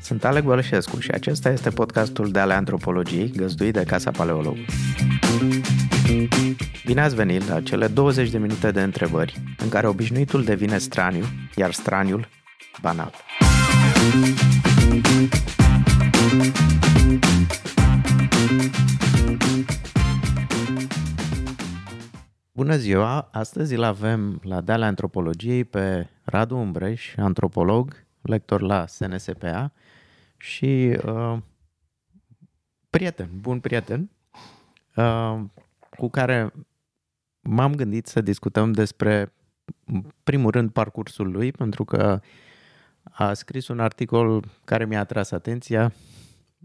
Sunt Alec Bălășescu și acesta este podcastul de ale antropologiei găzduit de Casa Paleolog. Bine ați venit la cele 20 de minute de întrebări în care obișnuitul devine straniu, iar straniul banal. Bună ziua! Astăzi îl avem la Deala Antropologiei pe Radu Umbreș, antropolog, lector la SNSPA și uh, prieten, bun prieten, uh, cu care m-am gândit să discutăm despre, în primul rând, parcursul lui, pentru că a scris un articol care mi-a atras atenția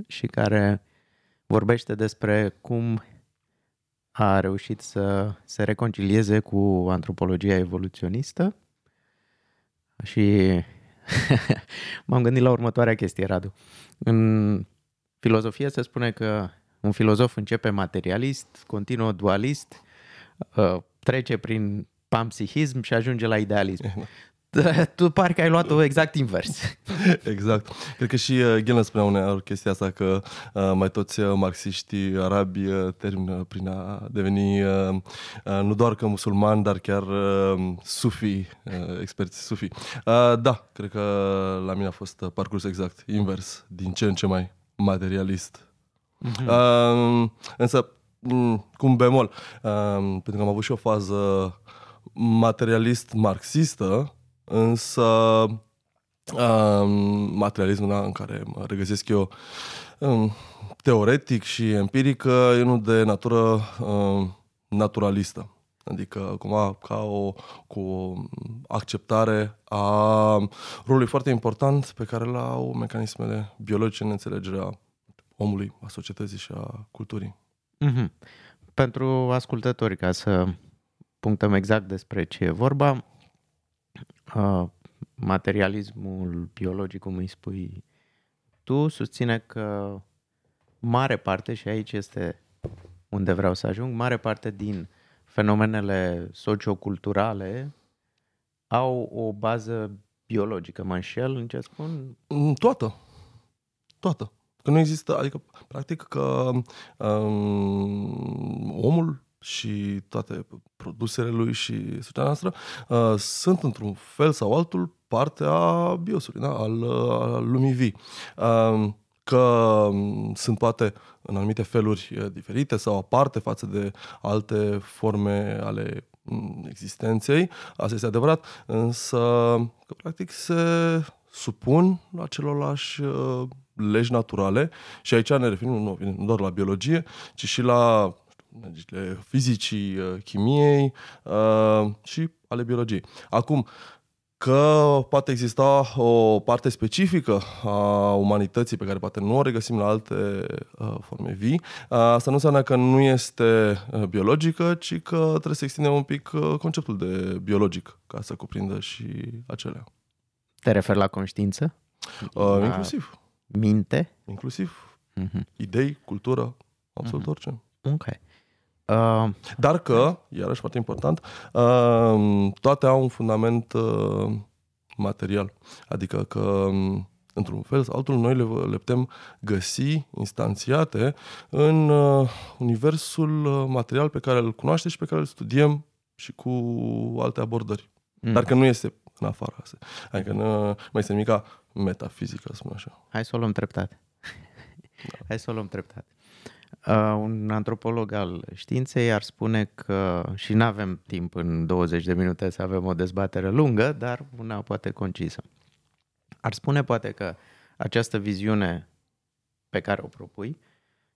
și care vorbește despre cum a reușit să se reconcilieze cu antropologia evoluționistă și m-am gândit la următoarea chestie, Radu. În filozofie se spune că un filozof începe materialist, continuă dualist, uh, trece prin panpsihism și ajunge la idealism. tu parcă ai luat-o exact invers. Exact. Cred că și uh, Ghelan spunea uneori chestia asta că uh, mai toți uh, marxiștii arabi uh, termină prin a deveni uh, uh, nu doar că musulmani, dar chiar uh, sufi, uh, experți sufi. Uh, da, cred că la mine a fost uh, parcurs exact invers, din ce în ce mai materialist. Uh-huh. Uh, însă, m- cu un bemol, uh, pentru că am avut și o fază materialist-marxistă, însă um, materialismul da, în care mă regăsesc eu um, teoretic și empiric e unul de natură um, naturalistă. Adică cumva ca o, cu o acceptare a rolului foarte important pe care îl au mecanismele biologice în înțelegerea omului, a societății și a culturii. Mm-hmm. Pentru ascultători, ca să punctăm exact despre ce e vorba, uh, materialismul biologic, cum îi spui tu, susține că mare parte, și aici este unde vreau să ajung, mare parte din fenomenele socioculturale au o bază biologică. Mă înșel în ce spun? Mm, Toată. Toată. Că nu există, adică, practic, că um, omul și toate produsele lui și societatea noastră uh, sunt într-un fel sau altul parte a biosului, da? al, uh, al lumii vii. Uh, că um, sunt poate în anumite feluri uh, diferite sau aparte față de alte forme ale mm, existenței, asta este adevărat, însă că practic se supun la celorlași uh, legi naturale și aici ne referim nu, nu doar la biologie, ci și la legile fizicii, uh, chimiei uh, și ale biologiei. Acum, că poate exista o parte specifică a umanității pe care poate nu o regăsim la alte uh, forme vii, uh, asta nu înseamnă că nu este uh, biologică, ci că trebuie să extindem un pic uh, conceptul de biologic ca să cuprindă și acelea. Te referi la conștiință? Uh, La Inclusiv. Minte? Inclusiv Mm-hmm. idei, cultură, absolut Mhm. orice. Ok. Uh, Dar că, iarăși foarte important, uh, toate au un fundament uh, material. Adică că, um, într-un fel sau altul, noi le, le putem găsi instanțiate în uh, universul uh, material pe care îl cunoaștem și pe care îl studiem și cu alte abordări. mm. Dar că nu este în afara asta. Adică nu mai este nimica metafizică, să spun așa. Hai să o luăm treptat. Hai să o luăm treptat. Uh, un antropolog al științei ar spune că, și nu avem timp în 20 de minute să avem o dezbatere lungă, dar una poate concisă. Ar spune poate că această viziune pe care o propui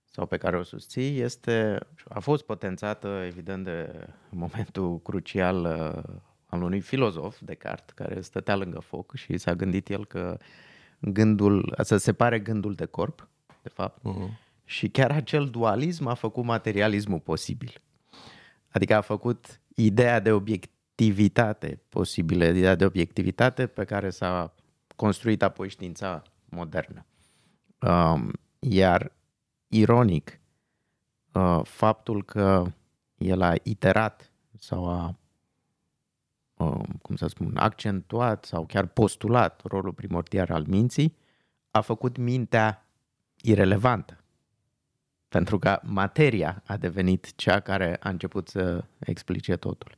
sau pe care o susții este, a fost potențată evident de momentul crucial uh, al unui filozof, Descartes, care stătea lângă foc și s-a gândit el că gândul, să separe gândul de corp, de fapt, Uh-huh. Și chiar acel dualism a făcut materialismul posibil. Adică a făcut ideea de obiectivitate posibilă, ideea de obiectivitate pe care s-a construit apoi știința modernă. Um, iar ironic, uh, faptul că el a iterat sau a cum să spun, accentuat sau chiar postulat rolul primordial al minții, a făcut mintea irelevantă. Pentru că materia a devenit cea care a început să explice totul.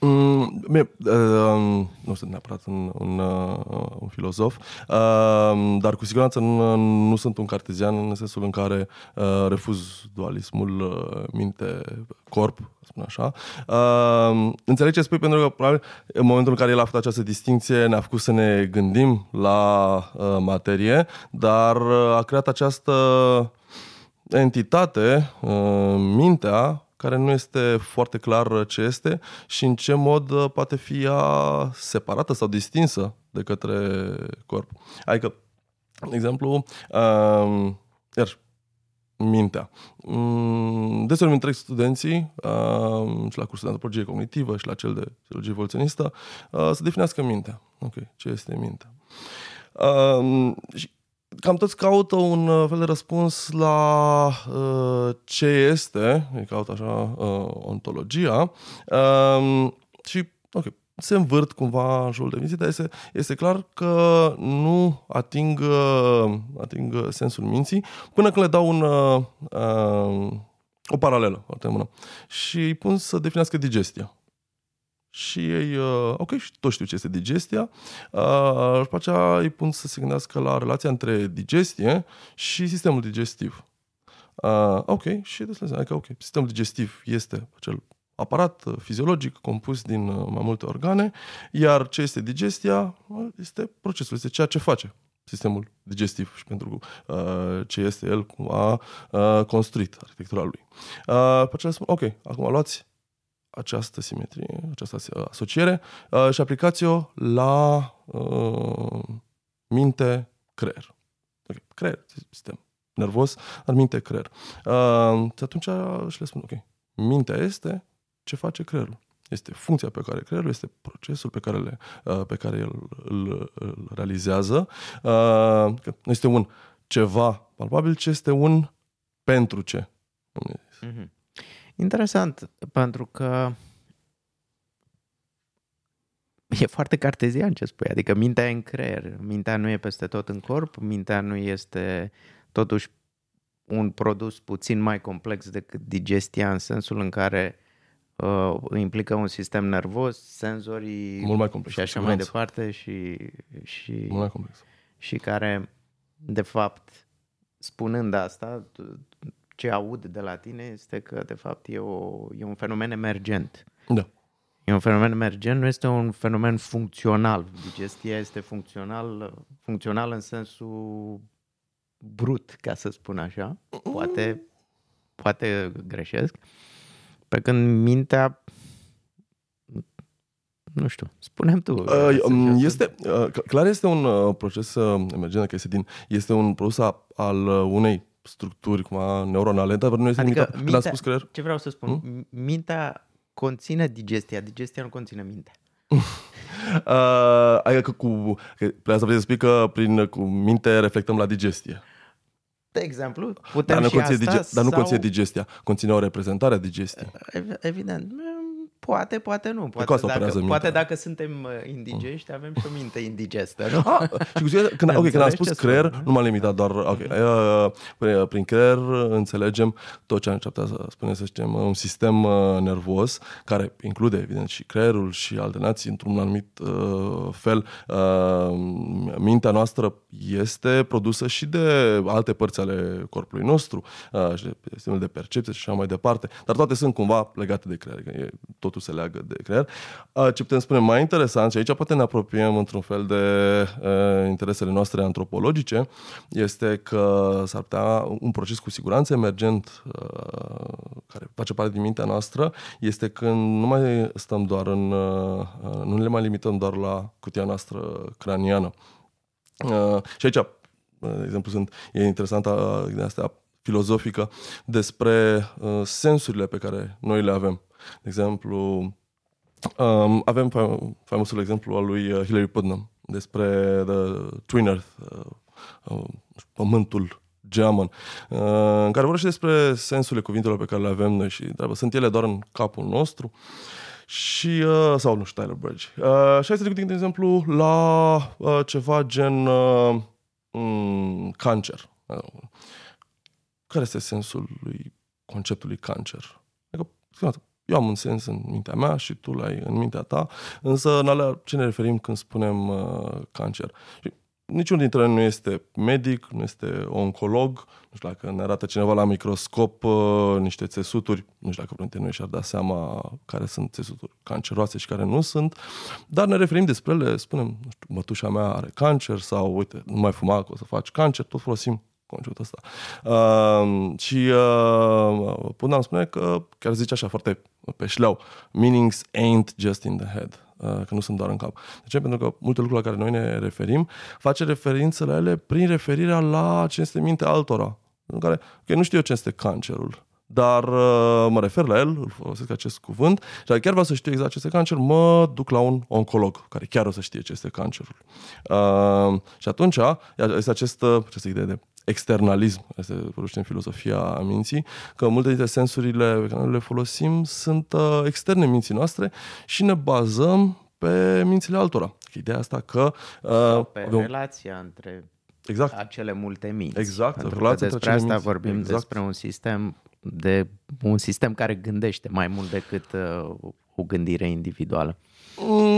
Mm, bine, uh, nu sunt neapărat un, un, uh, un filozof, uh, dar cu siguranță nu, nu sunt un cartezian în sensul în care uh, refuz dualismul uh, minte-corp, spun așa. Uh, înțeleg ce spui pentru că probabil în momentul în care el a făcut această distinție ne-a făcut să ne gândim la uh, materie, dar uh, a creat această entitate, uh, mintea, care nu este foarte clar ce este și în ce mod uh, poate fi ea separată sau distinsă de către corp. Adică, de exemplu, um, iar mintea. Um, deseori întreg studenții um, și la cursul de antropologie cognitivă și la cel de psihologie evoluționistă uh, să definească mintea. Ok, ce este mintea? Um, și cam toți caută un uh, fel de răspuns la uh, ce este, caută așa uh, ontologia. Uh, și ok, se învârt cumva în jurul de minții, dar este, este clar că nu ating, uh, ating sensul minții până când le dau un, uh, uh, o paralelă, o și îi pun să definească digestia și ei, uh, ok, și toți știu ce este digestia, uh, după aceea îi pun să se gândească la relația între digestie și sistemul digestiv. Uh, ok, și destul adică, ok, sistemul digestiv este acel aparat fiziologic compus din uh, mai multe organe, iar ce este digestia este procesul, este ceea ce face sistemul digestiv și pentru uh, ce este el cum a uh, construit arhitectura lui. Uh, pe aceea spun, ok, acum luați această simetrie, această asociere uh, și aplicați-o la uh, minte-creier. Okay. Creier, sistem nervos, dar minte-creier. Uh, atunci și le spun, ok, mintea este ce face creierul. Este funcția pe care creierul, este procesul pe care, le, uh, pe care el îl, îl realizează. Uh, nu este un ceva palpabil, ci este un pentru ce. Mm-hmm. Interesant, pentru că e foarte cartezian ce spui, adică mintea e în creier, mintea nu e peste tot în corp, mintea nu este totuși un produs puțin mai complex decât digestia în sensul în care uh, implică un sistem nervos, senzorii Mult mai complex, și așa mai departe și, și, Mult mai complex. și care de fapt spunând asta ce aud de la tine este că, de fapt, e, o, e un fenomen emergent. Da. E un fenomen emergent, nu este un fenomen funcțional. Digestia este funcțional, funcțional în sensul brut, ca să spun așa. Poate, poate greșesc. Pe când mintea nu știu, spunem tu. Uh, um, este, uh, clar este un uh, proces uh, emergent, că este din, este un produs al uh, unei structuri cumva neuronale, dar nu este adică nimic. Mintea, Când am spus creier? Ce vreau să spun? Hmm? Mintea conține digestia, digestia nu conține mintea. uh, adică cu... Prea să vrei să spui că prin cu minte reflectăm la digestie. De exemplu, putem dar nu și asta dige- Dar nu sau... conține digestia, conține o reprezentare a digestiei. Evident. Poate, poate nu. Poate, dacă, poate dacă suntem uh, indigești, avem și o minte indigestă, nu? Ah, și cu când, okay, când am spus creier, spun, nu m-am limitat doar... Okay, uh, prin creier înțelegem tot ce am început să spunem, să zicem, un sistem uh, nervos care include, evident, și creierul și altenații într-un anumit uh, fel. Uh, mintea noastră este produsă și de alte părți ale corpului nostru, uh, și de sistemul de percepție și așa mai departe, dar toate sunt cumva legate de creier. E tot totul se leagă de creier. Ce putem spune mai interesant, și aici poate ne apropiem într-un fel de uh, interesele noastre antropologice, este că s-ar putea un proces cu siguranță emergent uh, care face parte din mintea noastră, este când nu mai stăm doar în, uh, nu le mai limităm doar la cutia noastră craniană. Uh, și aici, de exemplu, sunt, e interesantă de astea filozofică despre uh, sensurile pe care noi le avem. De exemplu, um, avem faimosul exemplu al lui uh, Hillary Putnam despre The Twin Earth, uh, uh, pământul geamăn, uh, în care vorbește despre sensurile cuvintelor pe care le avem noi și întreabă, sunt ele doar în capul nostru? Și, uh, sau nu știu, Tyler Bridge. Uh, și hai să ne gândim, de exemplu, la uh, ceva gen uh, um, cancer. Uh, care este sensul lui conceptului cancer? Adică, eu am un sens în mintea mea și tu l-ai în mintea ta, însă în alea ce ne referim când spunem uh, cancer? Și niciunul dintre noi nu este medic, nu este oncolog, nu știu dacă ne arată cineva la microscop uh, niște țesuturi, nu știu dacă vreunul dintre noi și-ar da seama care sunt țesuturi canceroase și care nu sunt, dar ne referim despre ele, spunem, nu știu, mătușa mea are cancer sau, uite, nu mai fuma că o să faci cancer, tot folosim conceptul ăsta. Uh, și uh, până am spune că chiar zice așa foarte pe șleau, meanings ain't just in the head uh, că nu sunt doar în cap. De ce? Pentru că multe lucruri la care noi ne referim face referință la ele prin referirea la ce este mintea altora. În care, că nu știu eu ce este cancerul, dar uh, mă refer la el, îl folosesc acest cuvânt și dacă chiar vreau să știu exact ce este cancer, mă duc la un oncolog care chiar o să știe ce este cancerul. Uh, și atunci este acest, această idee de externalism, este vorbește în filosofia minții, că multe dintre sensurile pe care le folosim sunt uh, externe minții noastre și ne bazăm pe mințile altora. Ideea asta că... Uh, Sau pe avem... relația între exact. acele multe minți. Exact. Pentru că despre asta minți. vorbim exact. despre un sistem de un sistem care gândește mai mult decât uh, o gândire individuală.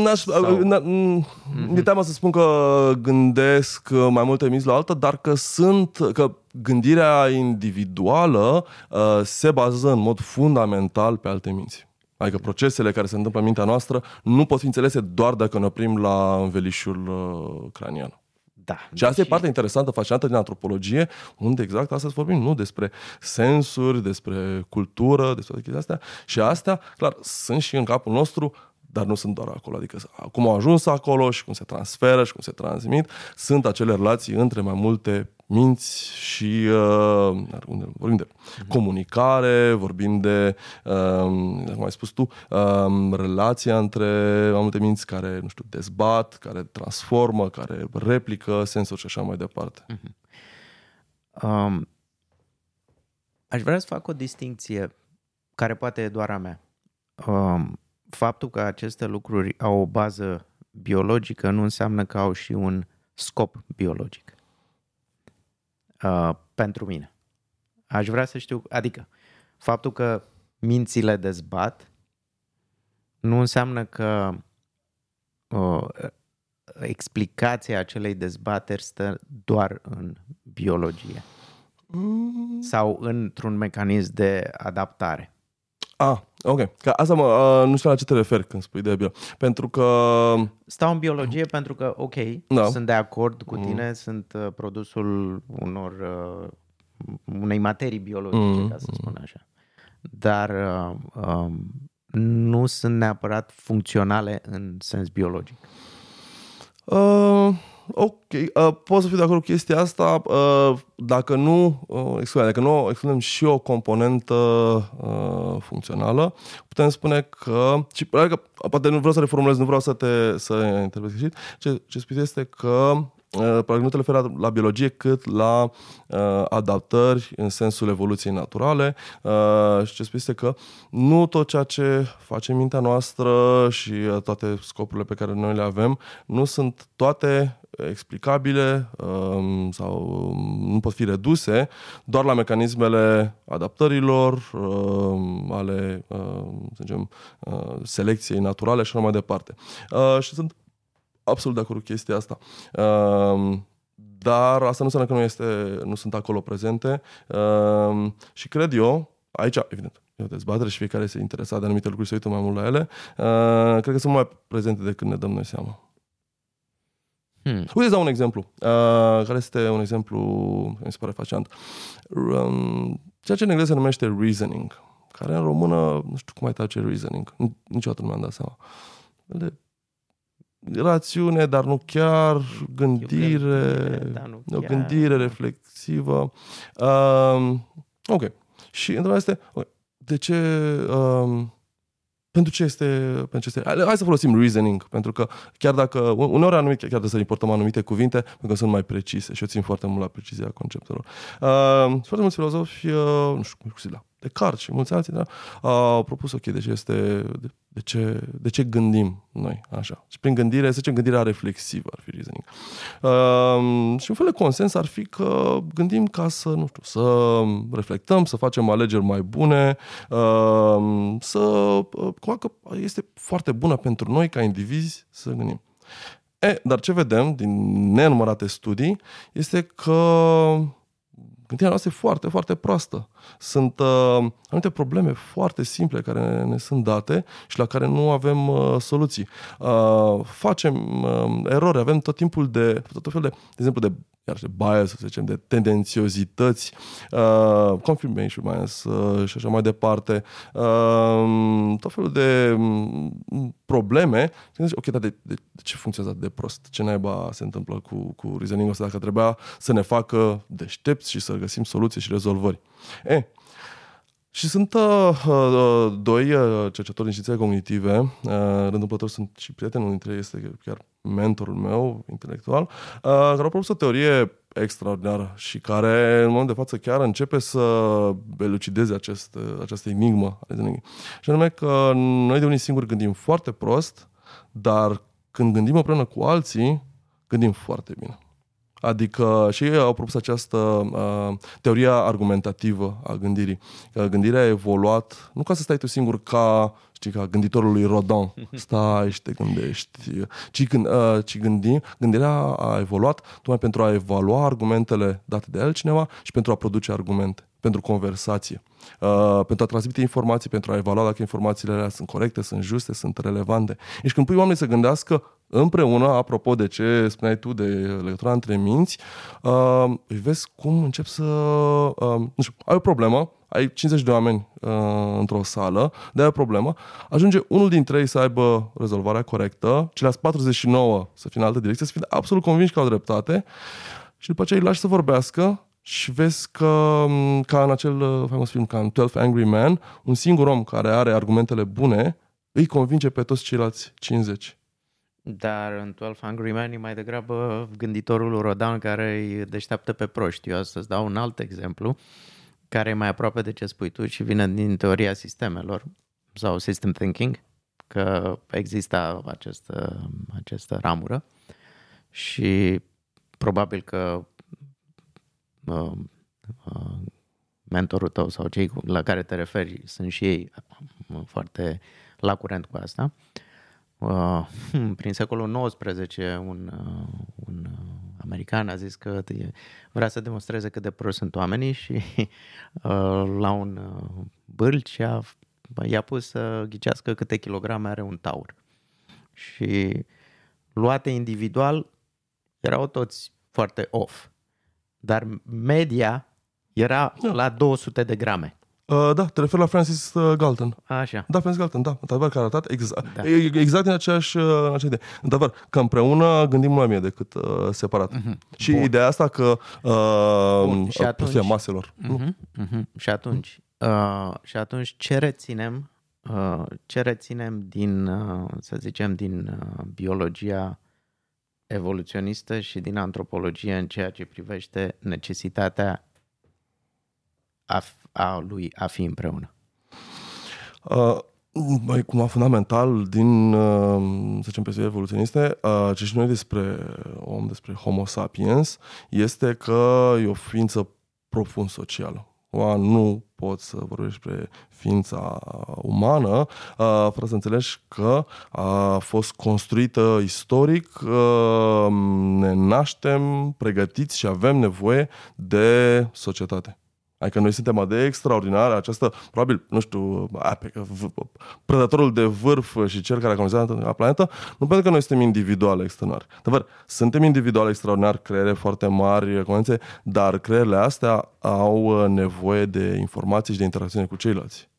N-aș, Sau... n- mm-hmm. Mi-e teamă să spun că gândesc mai multe minți la alta, dar că sunt, că gândirea individuală uh, se bazează în mod fundamental pe alte minți. Adică procesele care se întâmplă în mintea noastră nu pot fi înțelese doar dacă ne oprim la învelișul uh, cranian. Da. Și asta deci... e partea interesantă, fascinantă din antropologie, unde exact asta vorbim, nu despre sensuri, despre cultură, despre toate chestia astea. Și astea, clar, sunt și în capul nostru, dar nu sunt doar acolo. Adică cum au ajuns acolo și cum se transferă și cum se transmit, sunt acele relații între mai multe minți și uh, vorbim de uh-huh. comunicare, vorbim de, uh, cum ai spus tu, uh, relația între mai multe minți care, nu știu, dezbat, care transformă, care replică sensuri și așa mai departe. Uh-huh. Um, aș vrea să fac o distinție care poate e doar a mea. Um, faptul că aceste lucruri au o bază biologică nu înseamnă că au și un scop biologic. Uh, pentru mine. Aș vrea să știu, adică, faptul că mințile dezbat nu înseamnă că uh, explicația acelei dezbateri stă doar în biologie mm. sau într-un mecanism de adaptare. Ah, ok. Că asta mă, uh, nu știu la ce te referi când spui de bio. Pentru că... Stau în biologie pentru că, ok, da. sunt de acord cu tine, mm. sunt uh, produsul unor uh, unei materii biologice, mm. ca să spun așa. Dar uh, uh, nu sunt neapărat funcționale în sens biologic. Uh, ok, uh, pot să fiu de acord cu chestia asta uh, dacă nu uh, excludem, dacă nu excludem și o componentă uh, funcțională, putem spune că, și că poate nu vreau să reformulez, nu vreau să te să interpretez greșit, ce, ce spui este că practic nu te referi la, la biologie cât la uh, adaptări în sensul evoluției naturale uh, și ce spui este că nu tot ceea ce face mintea noastră și uh, toate scopurile pe care noi le avem nu sunt toate explicabile um, sau nu pot fi reduse doar la mecanismele adaptărilor, um, ale um, să zicem, uh, selecției naturale și așa mai departe. Uh, și sunt absolut de acord cu chestia asta. Dar asta nu înseamnă că nu, este, nu sunt acolo prezente și cred eu, aici, evident, e o dezbatere și fiecare se interesat de anumite lucruri, se uită mai mult la ele, cred că sunt mai prezente decât ne dăm noi seama. Hmm. Uite, să dau un exemplu, uh, care este un exemplu care mi se pare fascinant. Um, ceea ce în engleză se numește reasoning, care în română, nu știu cum mai tace reasoning, niciodată nu mi-am dat seama. De rațiune, dar nu chiar, gândire, gândire dar nu chiar. o gândire reflexivă. Um, ok. Și întrebarea este, okay, de ce um, pentru ce este, pentru ce este. Hai să folosim reasoning, pentru că chiar dacă, uneori anumite, chiar trebuie să importăm anumite cuvinte, pentru că sunt mai precise și eu țin foarte mult la precizia conceptelor. Uh, foarte mulți filozofi, uh, nu știu cum la Descartes și mulți alții, da, au propus, ok, deci este, de, de, ce, de ce gândim noi așa? Și prin gândire, să zicem, gândirea reflexivă ar fi reasoning. Uh, și un fel de consens ar fi că gândim ca să, nu știu, să reflectăm, să facem alegeri mai bune, uh, să, uh, că este foarte bună pentru noi ca indivizi să gândim. E, dar ce vedem din nenumărate studii este că gândirea noastră e foarte, foarte proastă. Sunt uh, anumite probleme foarte simple care ne sunt date și la care nu avem uh, soluții. Uh, facem uh, erori, avem tot timpul de, tot fel de, de exemplu, de iar și bias, să zicem, de tendențiozități, uh, confirmation bias uh, și așa mai departe, uh, tot felul de um, probleme. Și zici, ok, dar de, de, de ce funcționează de prost? Ce naiba se întâmplă cu, cu reasoning ăsta dacă trebuia să ne facă deștepți și să găsim soluții și rezolvări? E, și sunt uh, uh, doi uh, cercetători din științe cognitive, uh, întâmplător sunt și prietenul dintre ei este chiar mentorul meu intelectual, uh, care au propus o teorie extraordinară și care în momentul de față chiar începe să elucideze acest, uh, această enigmă. Și anume că noi de unii singuri gândim foarte prost, dar când gândim împreună cu alții, gândim foarte bine. Adică și ei au propus această uh, teoria argumentativă a gândirii. Că gândirea a evoluat, nu ca să stai tu singur ca, știi, ca gânditorul lui Rodin, stai și te gândești, ci, când, uh, ci gândim, gândirea a evoluat tocmai pentru a evalua argumentele date de altcineva și pentru a produce argumente, pentru conversație. Uh, pentru a transmite informații, pentru a evalua dacă informațiile alea sunt corecte, sunt juste, sunt relevante. Deci când pui oamenii să gândească împreună, apropo de ce spuneai tu de legătura între minți, uh, vezi cum încep să... Uh, nu știu, ai o problemă, ai 50 de oameni uh, într-o sală, de ai o problemă, ajunge unul dintre ei să aibă rezolvarea corectă, ceilalți 49 să fie în altă direcție, să fie absolut convinși că au dreptate și după aceea îi lași să vorbească și vezi că, ca în acel uh, faimos film, ca în 12 Angry Men, un singur om care are argumentele bune îi convinge pe toți ceilalți 50. Dar în 12 Angry Men e mai degrabă gânditorul Rodan care îi deșteaptă pe proști. Eu să-ți dau un alt exemplu care e mai aproape de ce spui tu și vine din teoria sistemelor sau system thinking, că există această, această ramură și probabil că uh, uh, mentorul tău sau cei la care te referi sunt și ei uh, foarte la curent cu asta. Uh, prin secolul XIX un, uh, un uh, american a zis că vrea să demonstreze cât de prost sunt oamenii și uh, la un uh, bâlci a, i-a pus să ghicească câte kilograme are un taur. Și luate individual erau toți foarte off dar media era da. la 200 de grame. Uh, da, te referi la Francis uh, Galton. Așa. Da, Francis Galton, da, într-adevăr, care a arătat exact, da. exact din aceeași, uh, aceeași idee. Într-adevăr, că împreună gândim mai bine decât uh, separat. Uh-huh. Și Bun. ideea asta că uh, Bun. Și atunci, maselor. Uh-huh. Uh-huh. Și atunci, uh, și atunci ce reținem, uh, ce reținem din, uh, să zicem, din uh, biologia evoluționistă și din antropologie în ceea ce privește necesitatea a, a lui a fi împreună? Uh, mai cum fundamental din, uh, să zicem, perspective evoluționiste, uh, ce și noi despre om, despre Homo sapiens, este că e o ființă profund socială. Nu poți să vorbești despre ființa umană, uh, fără să înțelegi că a fost construită istoric, uh, ne naștem pregătiți și avem nevoie de societate. Adică noi suntem atât de extraordinari, această, probabil, nu știu, predatorul de vârf și cel care a colonizat la planetă, nu pentru că noi suntem individuali extraordinari. Dar suntem individuali extraordinari, creiere foarte mari, convenție, dar creierele astea au nevoie de informații și de interacțiune cu ceilalți.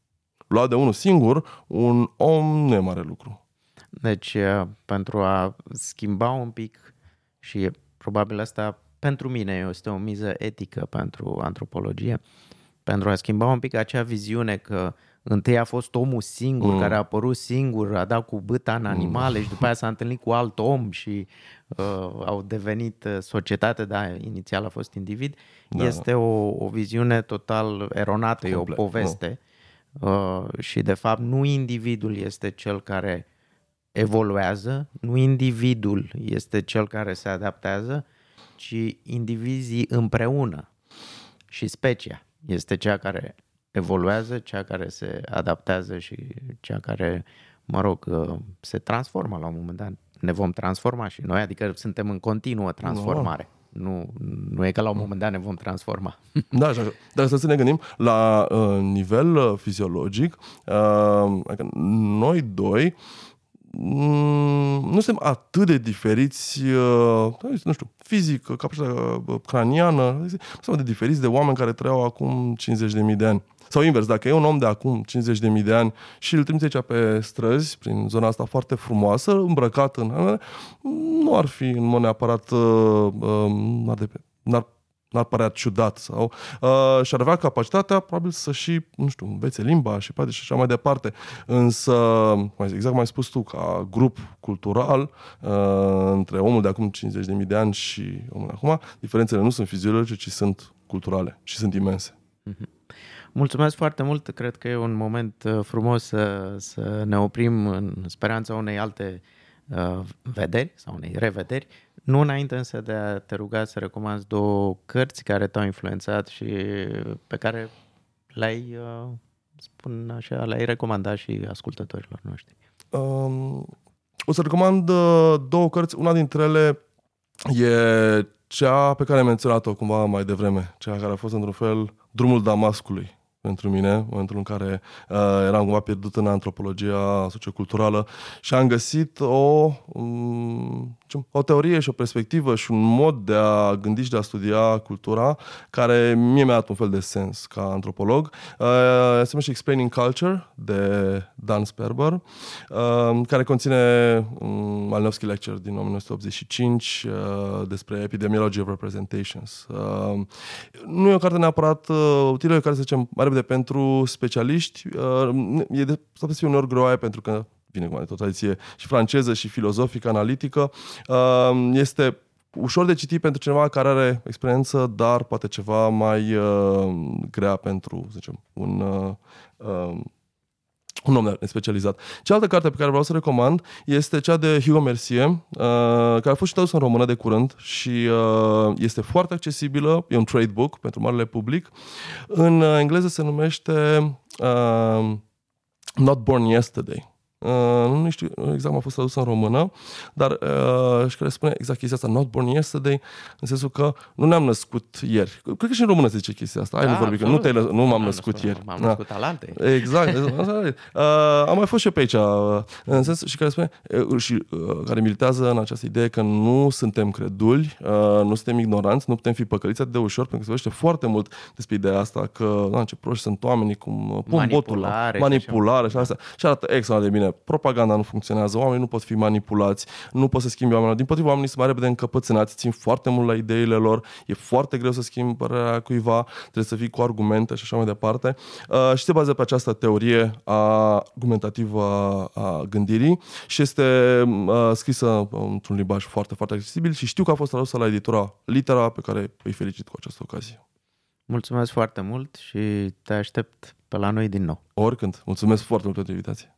Luat de unul singur, un om nu e mare lucru. Deci, pentru a schimba un pic și probabil asta pentru mine este o miză etică pentru antropologie, pentru a schimba un pic acea viziune că întâi a fost omul singur, mm. care a apărut singur, a dat cu băta în animale mm. și după aia s-a întâlnit cu alt om și uh, au devenit uh, societate, dar inițial a fost individ, da. este o, o viziune total eronată, Complet. e o poveste. Uh, și de fapt nu individul este cel care evoluează, nu individul este cel care se adaptează, ci indivizii împreună și specia este cea care evoluează, cea care se adaptează și cea care, mă rog, uh, se transformă la un moment dat. Ne vom transforma și noi, adică suntem în continuă transformare. Nu, nu e că la un moment dat ne vom transforma. Da, așa. Dar să ne gândim la uh, nivel uh, fiziologic, uh, adică noi doi mm, nu suntem atât de diferiți, uh, nu știu, fizic, capacitatea uh, craniană, nu suntem de diferiți de oameni care trăiau acum 50.000 de ani. Sau invers, dacă e un om de acum 50.000 de ani și îl trimiți aici pe străzi, prin zona asta foarte frumoasă, îmbrăcat în... Nu ar fi în mod neapărat... Uh, uh, n-ar, de, n-ar n-ar părea ciudat sau uh, și ar avea capacitatea probabil să și, nu știu, învețe limba și poate și așa mai departe. Însă, exact cum ai spus tu, ca grup cultural uh, între omul de acum 50.000 de ani și omul de acum, diferențele nu sunt fiziologice, ci sunt culturale și sunt imense. Mm-hmm. Mulțumesc foarte mult, cred că e un moment uh, frumos să, să ne oprim în speranța unei alte uh, vederi sau unei revederi. Nu înainte însă de a te ruga să recomanzi două cărți care te-au influențat și pe care le-ai, uh, spun așa, le-ai recomandat și ascultătorilor noștri. Um, o să recomand uh, două cărți. Una dintre ele e cea pe care am menționat-o cumva mai devreme, cea care a fost într-un fel drumul Damascului pentru mine, în momentul în care uh, eram cumva pierdut în antropologia socioculturală și am găsit o, um, o teorie și o perspectivă și un mod de a gândi și de a studia cultura care mie mi-a dat un fel de sens ca antropolog. Uh, se numește Explaining Culture de Dan Sperber, uh, care conține um, Malinowski Lecture din 1985 uh, despre Epidemiology of Representations. Uh, nu e o carte neapărat uh, utilă, care să zicem mai repede pentru specialiști. Uh, e de, să fie uneori greoaie pentru că vine cu o tradiție și franceză și filozofică, analitică. Uh, este ușor de citit pentru cineva care are experiență, dar poate ceva mai uh, grea pentru, să zicem, un uh, uh, un om nespecializat. Cealaltă carte pe care vreau să recomand este cea de Hugo Mercier, uh, care a fost și tradusă în română de curând și uh, este foarte accesibilă, e un trade book pentru marele public. În uh, engleză se numește uh, Not Born Yesterday. Uh, nu știu exact cum a fost tradus în română, dar uh, și care spune exact chestia asta, not born yesterday, în sensul că nu ne-am născut ieri. Cred că și în română se zice chestia asta. Hai, da, nu vorbi, că nu, te nu m-am născut, născut ieri. M-am da. născut alante. Exact. uh, am mai fost și eu pe aici, uh, în sens, și care spune, uh, și uh, care militează în această idee că nu suntem creduli, uh, nu suntem ignoranți, nu putem fi păcăliți atât de ușor, pentru că se vorbește foarte mult despre ideea asta, că, da, ce proști sunt oamenii, cum uh, pun manipulare, botul, manipulare și, așa. și arată extra de bine propaganda nu funcționează, oamenii nu pot fi manipulați, nu pot să schimbi oamenii. Din potrivă, oamenii sunt mai repede încăpățânați, țin foarte mult la ideile lor, e foarte greu să schimbi părerea cuiva, trebuie să fii cu argumente și așa mai departe. Uh, și se bazează pe această teorie argumentativă a gândirii și este uh, scrisă într-un limbaj foarte, foarte accesibil și știu că a fost tradusă la editura Litera, pe care îi felicit cu această ocazie. Mulțumesc foarte mult și te aștept pe la noi din nou. Oricând. Mulțumesc foarte mult pentru invitație.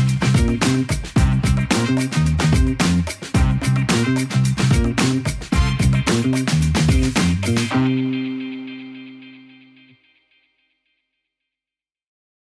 Thank you.